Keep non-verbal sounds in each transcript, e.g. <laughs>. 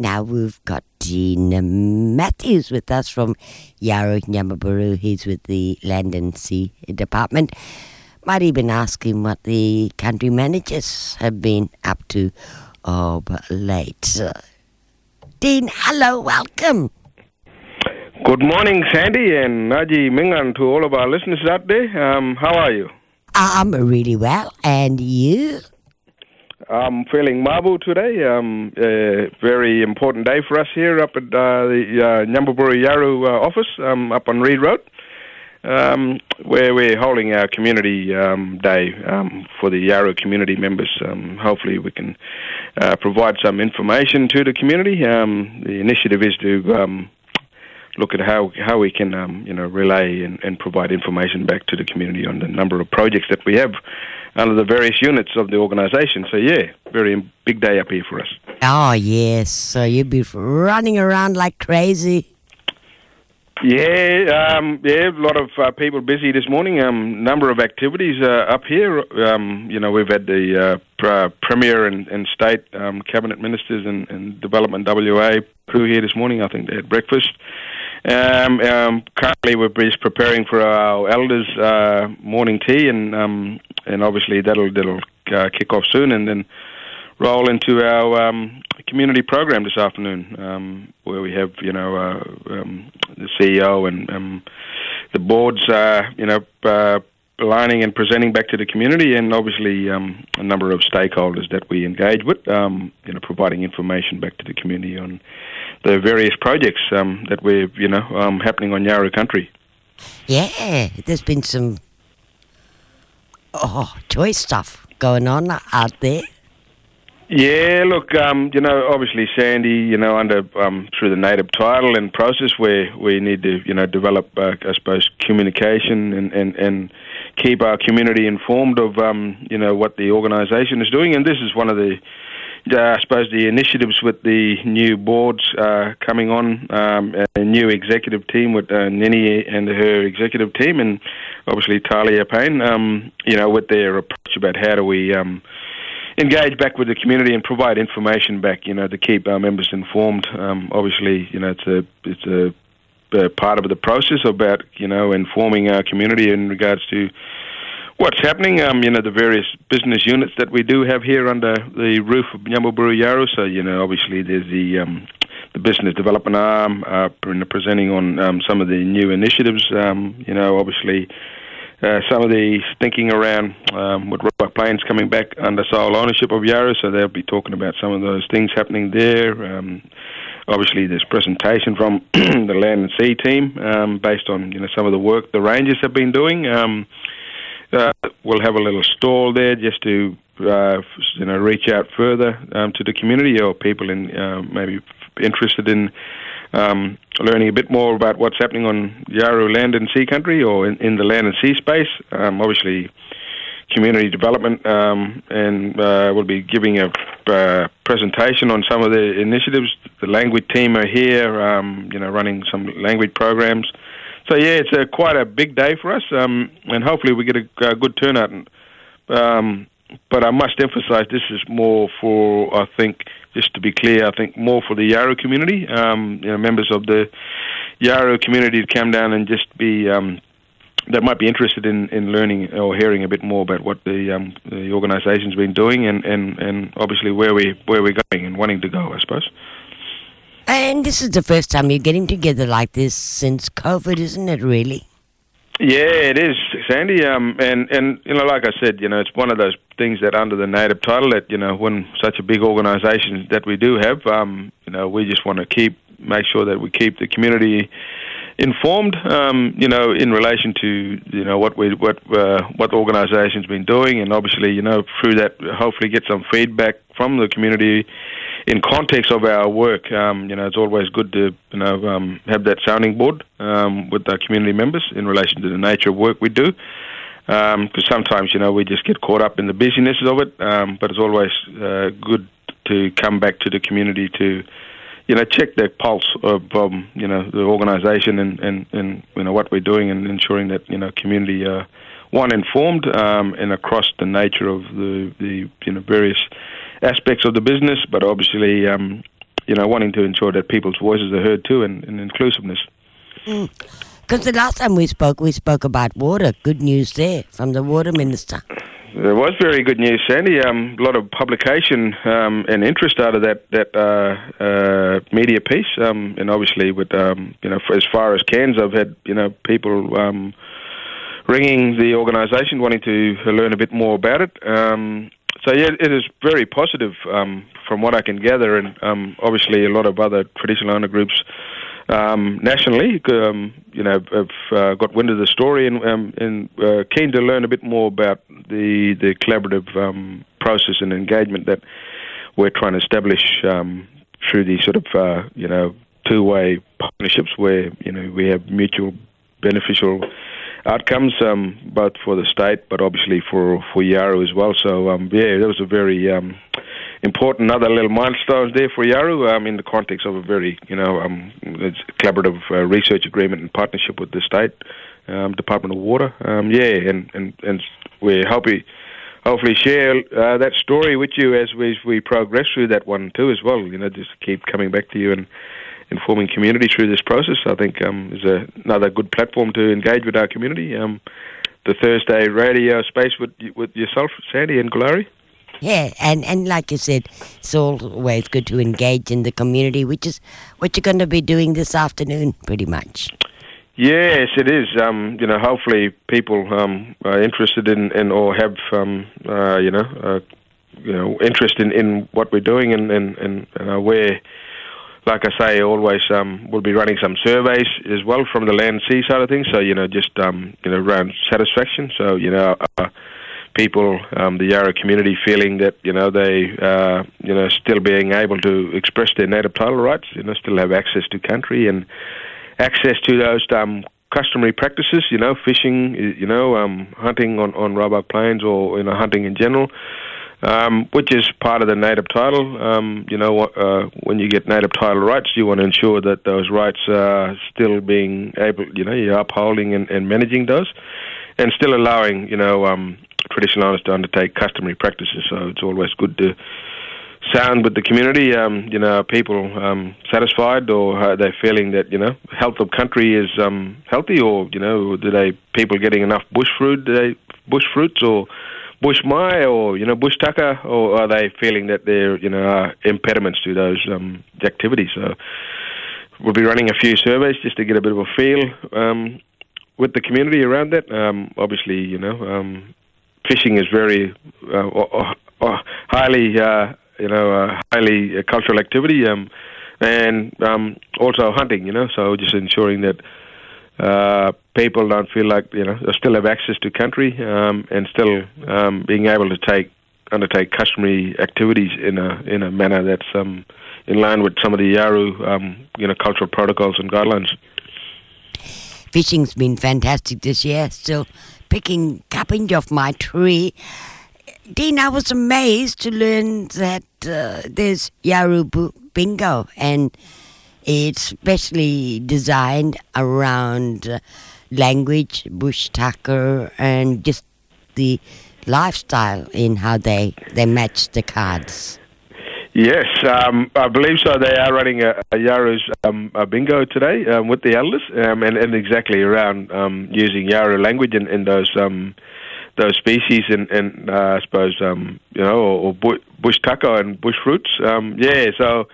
now we've got Dean Matthews with us from Yawuru Nyamaburu. He's with the Land and Sea Department. Might even ask him what the country managers have been up to of late. Dean, hello, welcome. Good morning, Sandy and Naji Mingan to all of our listeners out there. Um, how are you? I'm really well, and you? I'm feeling marble today. Um, a very important day for us here up at uh, the uh, Nyambaburu Yawuru uh, office um, up on Reed Road, um, where we're holding our community um, day um, for the Yawuru community members. Um, hopefully, we can uh, provide some information to the community. Um, the initiative is to um, look at how how we can um, you know relay and, and provide information back to the community on the number of projects that we have under the various units of the organisation. So yeah, very big day up here for us. Oh yes, so you'd be running around like crazy. Yeah, um, yeah, a lot of uh, people busy this morning. Um, number of activities uh, up here. Um, you know, we've had the uh, pr- premier and, and state um, cabinet ministers and, and development WA crew here this morning. I think they had breakfast. Um, um, currently, we're just preparing for our elders' uh, morning tea, and um, and obviously that'll that'll uh, kick off soon, and then roll into our um, community program this afternoon, um, where we have you know uh, um, the CEO and the boards, uh, you know. Uh, aligning and presenting back to the community, and obviously a number of stakeholders that we engage with, you know, providing information back to the community on the various projects um, that we're, you know, um, happening on Yawuru country. Yeah, there's been some oh choice stuff going on out there. Yeah, look, um, you know, obviously Sandy, you know, under um, through the native title and process where we need to, you know, develop, uh, I suppose, communication and, and, and keep our community informed of, um, you know, what the organisation is doing. And this is one of the, I suppose, the initiatives with the new boards uh, coming on, um, a new executive team with uh, Nini and her executive team, and obviously Talia Payne, um, you know, with their approach about how do we. Um, engage back with the community and provide information back, you know, to keep our members informed. Um, obviously, you know, it's a it's a, part of the process about you know informing our community in regards to what's happening. Um, you know, the various business units that we do have here under the roof of Nyambaburu Yawuru. So, you know, obviously there's the um, the business development arm uh, presenting on um, some of the new initiatives. Um, you know, obviously uh, some of the thinking around um, with Roebuck Plains coming back under sole ownership of Yawuru, so they'll be talking about some of those things happening there. Um, obviously, there's presentation from <clears throat> the Land and Sea team based on you know some of the work the Rangers have been doing. Um, uh, we'll have a little stall there just to uh, you know reach out further um, to the community or people in uh, maybe interested in um, learning a bit more about what's happening on Yawuru land and sea country or in, in the land and sea space. Um, obviously, community development, um, and uh, we'll be giving a uh, presentation on some of the initiatives. The language team are here, um, you know, running some language programs. So yeah, it's a, quite a big day for us, um, and hopefully we get a, a good turnout. Um, but I must emphasise this is more for I think just to be clear, I think more for the Yawuru community, um, you know, members of the Yawuru community to come down and just be um, that might be interested in, in learning or hearing a bit more about what the um, the organisation's been doing and, and, and obviously where we where we're going and wanting to go, I suppose. And this is the first time you're getting together like this since COVID, isn't it? Really? Yeah, it is, Sandy. Um, and and you know, like I said, you know, it's one of those things that under the native title that you know, when such a big organisation that we do have, um, you know, we just want to keep make sure that we keep the community informed, um, you know, in relation to you know what we what uh, what the organisation's been doing, and obviously, you know, through that, hopefully, get some feedback from the community in context of our work, um, you know, it's always good to you know um, have that sounding board um, with our community members in relation to the nature of work we do. Because um, sometimes you know we just get caught up in the busyness of it, um, but it's always uh, good to come back to the community to you know check the pulse of um, you know the organisation and, and, and you know what we're doing and ensuring that you know community are one informed and across the nature of the the you know various aspects of the business, but obviously, um, you know, wanting to ensure that people's voices are heard too, and, and inclusiveness. Because the last time we spoke, we spoke about water. Good news there from the water minister. There was very good news, Sandy. Um, a lot of publication um, and interest out of that that uh, uh, media piece, um, and obviously with um, you know as far as Cairns, I've had you know people um, ringing the organisation wanting to learn a bit more about it. Um, so yeah, it is very positive um, from what I can gather, and um, obviously a lot of other traditional owner groups um, nationally, um, you know, have uh, got wind of the story and, um, and uh, keen to learn a bit more about the the collaborative um, process and engagement that we're trying to establish through these sort of uh, you know two way partnerships where you know we have mutual beneficial outcomes, um, both for the state, but obviously for for Yawuru as well. So um, yeah, that was a very um, important other little milestone there for Yawuru um, in the context of a very you know um, collaborative uh, research agreement and partnership with the state um, Department of Water. Um, yeah, and and and we're happy. Hopefully, share uh, that story with you as we, as we progress through that one too, as well. You know, just keep coming back to you and informing community through this process. I think um, is a, another good platform to engage with our community. Um, the Thursday radio space with with yourself, Sandy and Goolarri. Yeah, and, and like you said, it's always good to engage in the community, which is what you're going to be doing this afternoon, pretty much. Yes, it is. Um, you know, hopefully people um, are interested in, in or have um, uh, you know uh, you know interest in, in what we're doing and and, and uh, where like I say, always um, we'll be running some surveys as well from the land sea side of things. So you know, just um, you know, around satisfaction. So you know, uh, people, um, the Yawuru community, feeling that you know they, uh, you know, still being able to express their native title rights. You know, still have access to country and access to those um, customary practices. You know, fishing. You know, um, hunting on on Roebuck Plains or you know, hunting in general um, which is part of the native title. Um, you know, uh, when you get native title rights, you want to ensure that those rights are still being able, you know, you're upholding and, and managing those, and still allowing, you know, um, traditional owners to undertake customary practices. So it's always good to sound with the community. Um, you know, people um, satisfied, or are they feeling that you know health of country is um, healthy, or you know, do they people getting enough bush fruit, do they bush fruits, or bush mai or you know bush tucker, or are they feeling that there you know are impediments to those um, activities? So we'll be running a few surveys just to get a bit of a feel um, with the community around that. Um, obviously, you know, um, fishing is very uh, highly uh, you know uh, highly uh, cultural activity, um, and um, also hunting. You know, so just ensuring that uh, people don't feel like you know still have access to country um, and still um, being able to take undertake customary activities in a in a manner that's um, in line with some of the Yawuru um, you know cultural protocols and guidelines. Fishing's been fantastic this year. Still picking cupping off my tree. Dean, I was amazed to learn that uh, there's Yawuru bingo and it's specially designed around uh, language, bush tucker, and just the lifestyle in how they, they match the cards. Yes, um, I believe so. They are running a, a Yawuru's um, a bingo today um, with the elders, um, and, and exactly around um, using Yawuru language in, in those um, those species, and, and uh, I suppose you know, or, or bush tucker and bush fruits. yeah, so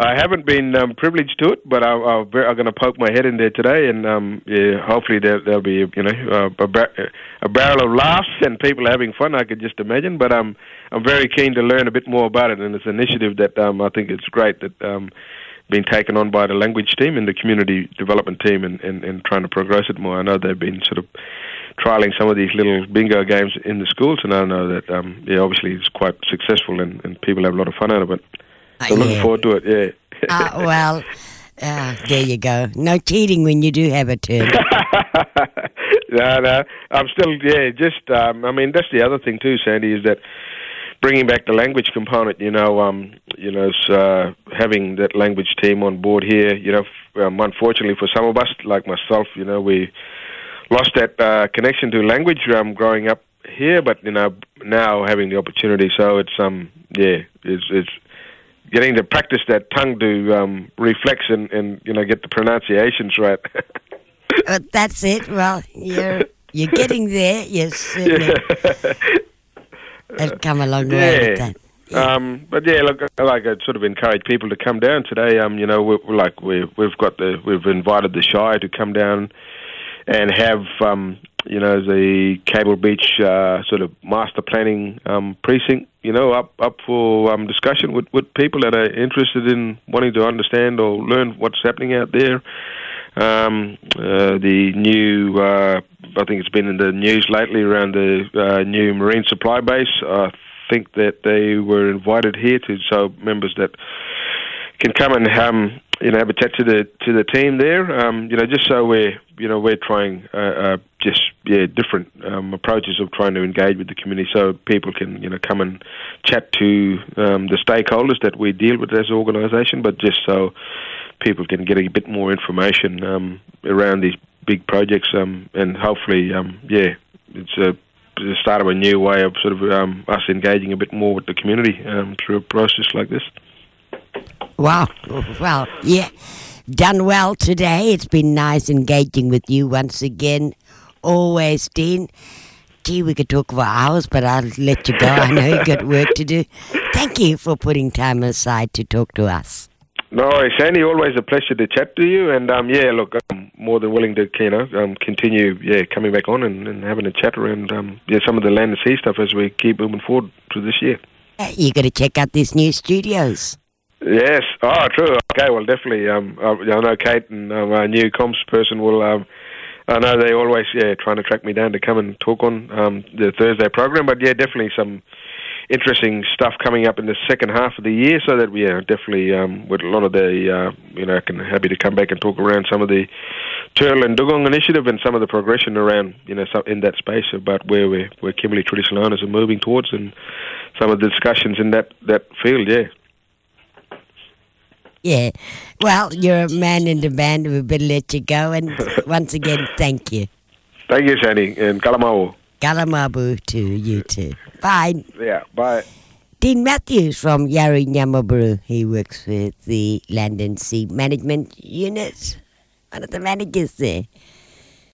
I haven't been um, privileged to it, but I, I, I'm going to poke my head in there today, and um, yeah, hopefully there, there'll be you know uh, a, bar- a barrel of laughs and people having fun. I could just imagine, but I'm I'm very keen to learn a bit more about it, and it's an initiative that um, I think it's great that um, been taken on by the language team and the community development team, and, and, and trying to progress it more. I know they've been sort of trialing some of these little bingo games in the schools, and I know that um, yeah, obviously it's quite successful, and, and people have a lot of fun out of it. So looking forward to it. Yeah. uh, well, uh, there you go. No cheating when you do have a turn. <laughs> no, no. I'm still yeah. Just um, I mean that's the other thing too, Sandy, is that bringing back the language component. You know, um, you know, uh, having that language team on board here. You know, um, unfortunately for some of us, like myself, you know, we lost that uh, connection to language um, growing up here, but you know, now having the opportunity. So it's um, yeah, it's it's getting to practice that tongue to um, reflex and, and you know get the pronunciations right. <laughs> Uh, that's it. Well, you're you're getting there. Yes, yeah. have come a long way Yeah. with that. Um, but yeah, look, like I sort of encourage people to come down today. Um, you know, we're like we we've got the we've invited the Shire to come down and have um, you know the Cable Beach uh, sort of master planning um, precinct. You know, up up for um, discussion with, with people that are interested in wanting to understand or learn what's happening out there. Um, uh, the new, uh, I think it's been in the news lately around the uh, new marine supply base. I think that they were invited here to so members that can come and um, you know have a chat to the to the team there. Um, you know, just so we're you know we're trying uh, uh, just yeah different um, approaches of trying to engage with the community, so people can you know come and chat to um, the stakeholders that we deal with as an organisation, but just so people can get a bit more information um, around these big projects, um, and hopefully, um, yeah, it's a the start of a new way of sort of um, us engaging a bit more with the community um, through a process like this. Wow. Well, yeah. Done well today. It's been nice engaging with you once again. Always, Dean. Gee, we could talk for hours, but I'll let you go. I know you've got work to do. Thank you for putting time aside to talk to us. No, Sandy. Always a pleasure to chat to you. And um, yeah, look, I'm more than willing to you know um, continue yeah coming back on and, and having a chat around um, yeah some of the land and sea stuff as we keep moving forward through this year. You got to check out these new studios. Yes. Oh, true. Okay. Well, definitely. Um, I, I know Kate and um, our new comms person will. Um, I know they always yeah trying to track me down to come and talk on um, the Thursday program. But yeah, definitely some interesting stuff coming up in the second half of the year. So that we yeah, are definitely um, with a lot of the uh, you know, can happy to come back and talk around some of the Turtle and Dugong initiative and some of the progression around you know in that space about where we where Kimberley traditional owners are moving towards and some of the discussions in that that field. Yeah. Yeah. Well, you're a man in the band. We better let you go. And <laughs> once again, thank you. Thank you, Shani. and Kalamau. Galamabu to you too. Bye. Yeah, bye. Dean Matthews from Yawuru Nyamaburu. He works with the Land and Sea Management Unit. One of the managers there.